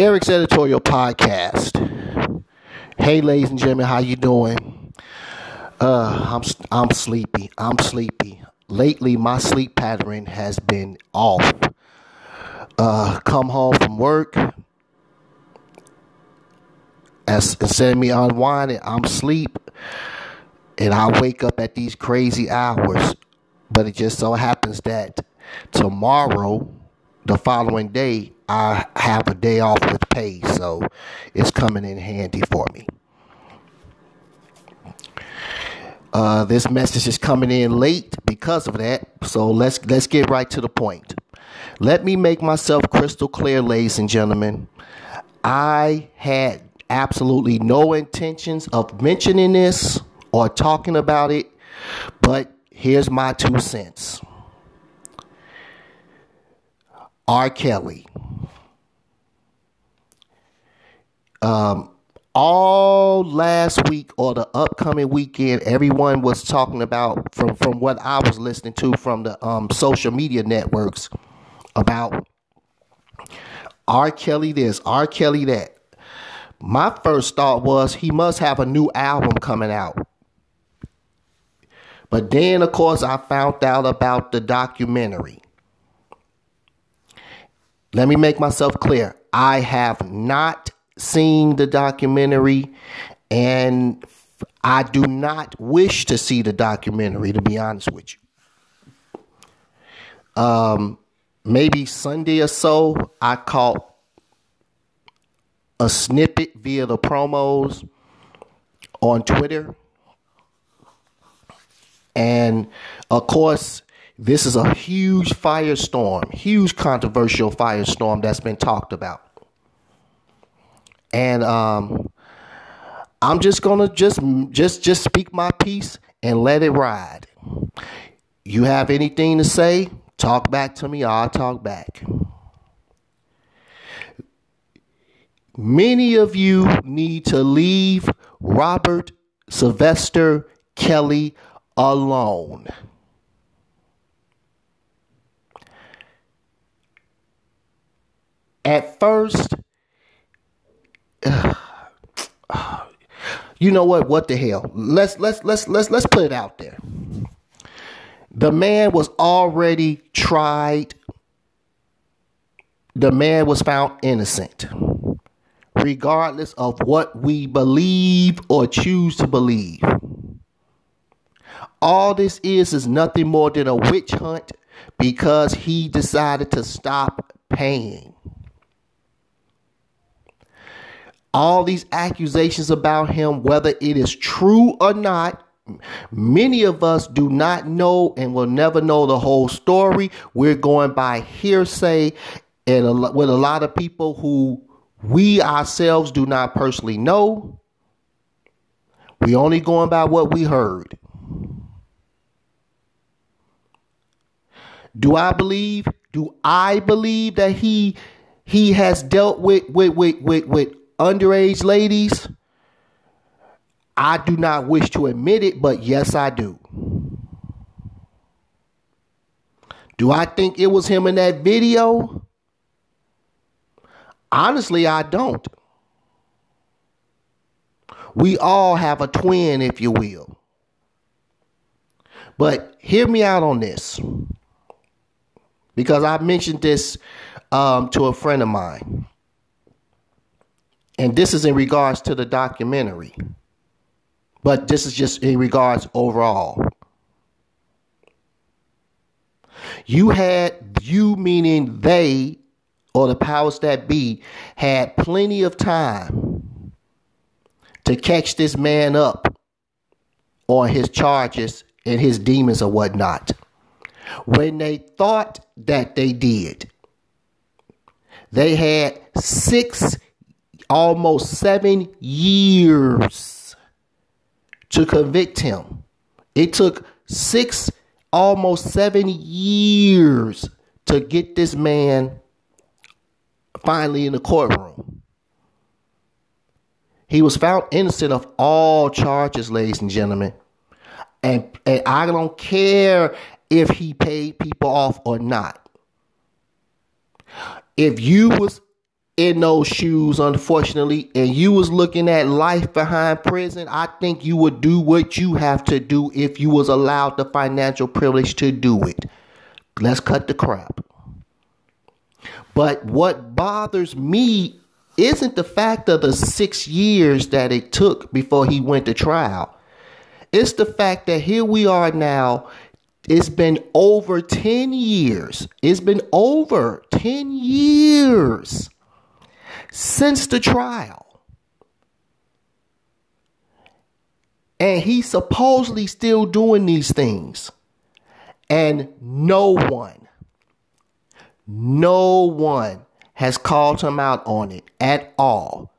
Eric's editorial podcast. Hey, ladies and gentlemen, how you doing? Uh, I'm I'm sleepy. I'm sleepy. Lately, my sleep pattern has been off. Uh, come home from work, as instead of me unwinding, I'm sleep, and I wake up at these crazy hours. But it just so happens that tomorrow, the following day, I have a day off with pay, so it's coming in handy for me. Uh, this message is coming in late because of that, so let's let's get right to the point. Let me make myself crystal clear, ladies and gentlemen. I had absolutely no intentions of mentioning this or talking about it, but here's my two cents. R. Kelly. Um, all last week or the upcoming weekend, everyone was talking about from from what I was listening to from the um, social media networks about R. Kelly this, R. Kelly that. My first thought was he must have a new album coming out. But then, of course, I found out about the documentary. Let me make myself clear. I have not seen the documentary and I do not wish to see the documentary, to be honest with you. Um, maybe Sunday or so, I caught a snippet via the promos on Twitter. And of course, this is a huge firestorm, huge controversial firestorm that's been talked about. And um, I'm just gonna just just just speak my piece and let it ride. You have anything to say? Talk back to me. I'll talk back. Many of you need to leave Robert Sylvester Kelly alone. At first, you know what? What the hell? Let's let's let's let's let's put it out there. The man was already tried. The man was found innocent. Regardless of what we believe or choose to believe. All this is is nothing more than a witch hunt because he decided to stop paying all these accusations about him, whether it is true or not. Many of us do not know and will never know the whole story. We're going by hearsay, and with a lot of people who we ourselves do not personally know. We only going by what we heard. Do I believe? Do I believe that he he has dealt with with with with, with underage ladies, I do not wish to admit it, but yes, I do. Do I think it was him in that video? Honestly, I don't. We all have a twin, if you will. But hear me out on this. Because I mentioned this um, to a friend of mine. And this is in regards to the documentary. But this is just in regards overall. You had, you meaning they, or the powers that be, had plenty of time to catch this man up on his charges and his demons or whatnot. When they thought that they did, they had six almost seven years to convict him. It took six, almost seven years to get this man finally in the courtroom. He was found innocent of all charges, ladies and gentlemen. And, and I don't care if he paid people off or not. If you was in those shoes, unfortunately, and you was looking at life behind prison, I think you would do what you have to do if you was allowed the financial privilege to do it. Let's cut the crap. But what bothers me isn't the fact of the six years that it took before he went to trial. It's the fact that here we are now. It's been over 10 years. It's been over 10 years since the trial. And he's supposedly still doing these things. And no one, no one has called him out on it at all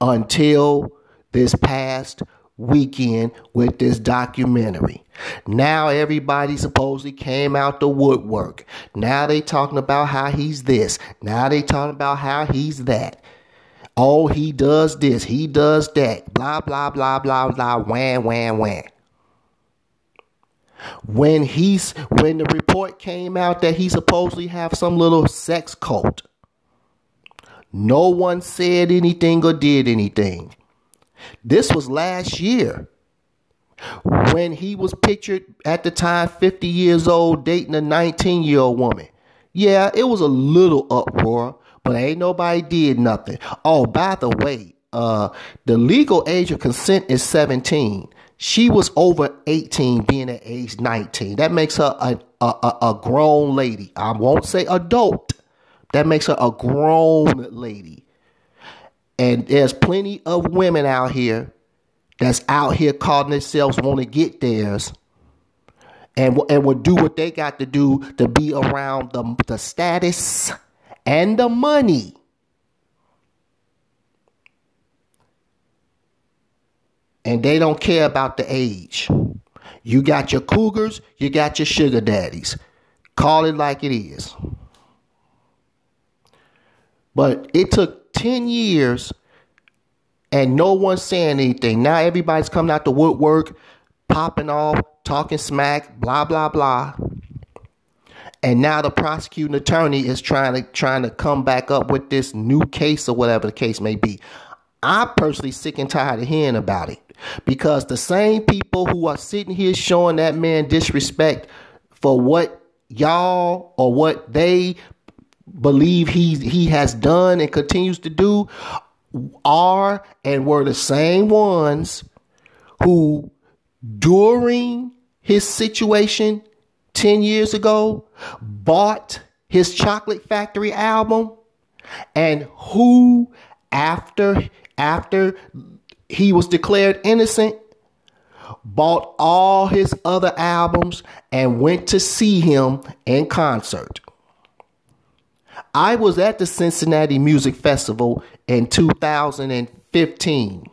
until this past weekend with this documentary. Now everybody supposedly came out the woodwork. Now they talking about how he's this. Now they talking about how he's that. Oh, he does this, he does that. Blah blah blah blah blah. Wham wham wham. When he's when the report came out that he supposedly have some little sex cult, no one said anything or did anything. This was last year when he was pictured at the time 50 years old dating a 19 year old woman. Yeah, it was a little uproar, but ain't nobody did nothing. Oh, by the way, uh, the legal age of consent is 17. She was over 18, being at age 19. That makes her a, a, a, a grown lady. I won't say adult. That makes her a grown lady. And there's plenty of women out here that's out here calling themselves want to get theirs and, and will do what they got to do to be around the, the status and the money. And they don't care about the age. You got your cougars, you got your sugar daddies. Call it like it is. But it took 10 years and no one's saying anything. Now everybody's coming out the woodwork, popping off, talking smack, blah, blah, blah. And now the prosecuting attorney is trying to trying to come back up with this new case or whatever the case may be. I'm personally sick and tired of hearing about it because the same people who are sitting here showing that man disrespect for what y'all or what they believe he he has done and continues to do are and were the same ones who during his situation 10 years ago bought his chocolate factory album and who after after he was declared innocent bought all his other albums and went to see him in concert I was at the Cincinnati Music Festival in 2015,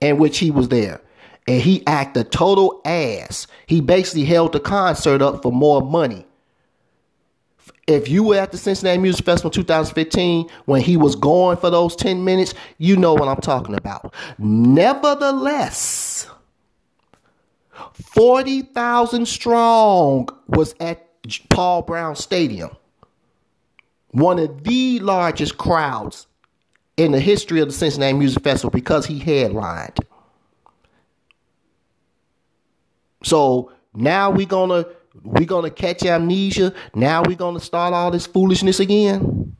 in which he was there. And he acted a total ass. He basically held the concert up for more money. If you were at the Cincinnati Music Festival 2015 when he was going for those 10 minutes, you know what I'm talking about. Nevertheless, 40,000 strong was at Paul Brown Stadium, one of the largest crowds in the history of the Cincinnati Music Festival because he headlined. So now we're gonna we're gonna catch amnesia. Now we're gonna start all this foolishness again.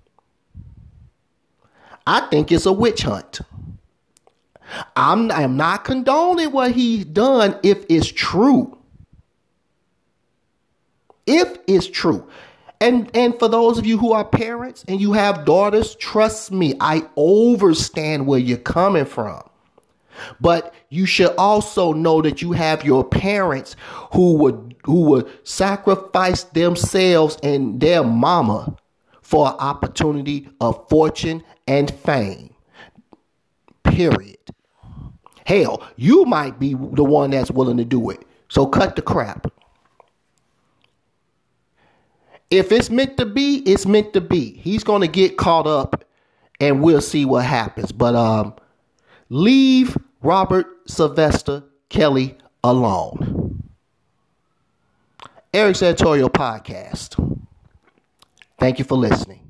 I think it's a witch hunt. I'm I'm not condoning what he's done if it's true if it's true. And and for those of you who are parents and you have daughters, trust me, I understand where you're coming from. But you should also know that you have your parents who would who would sacrifice themselves and their mama for an opportunity of fortune and fame. Period. Hell, you might be the one that's willing to do it. So cut the crap. If it's meant to be, it's meant to be. He's going to get caught up and we'll see what happens. But um leave Robert Sylvester Kelly alone. Eric's Editorial Podcast. Thank you for listening.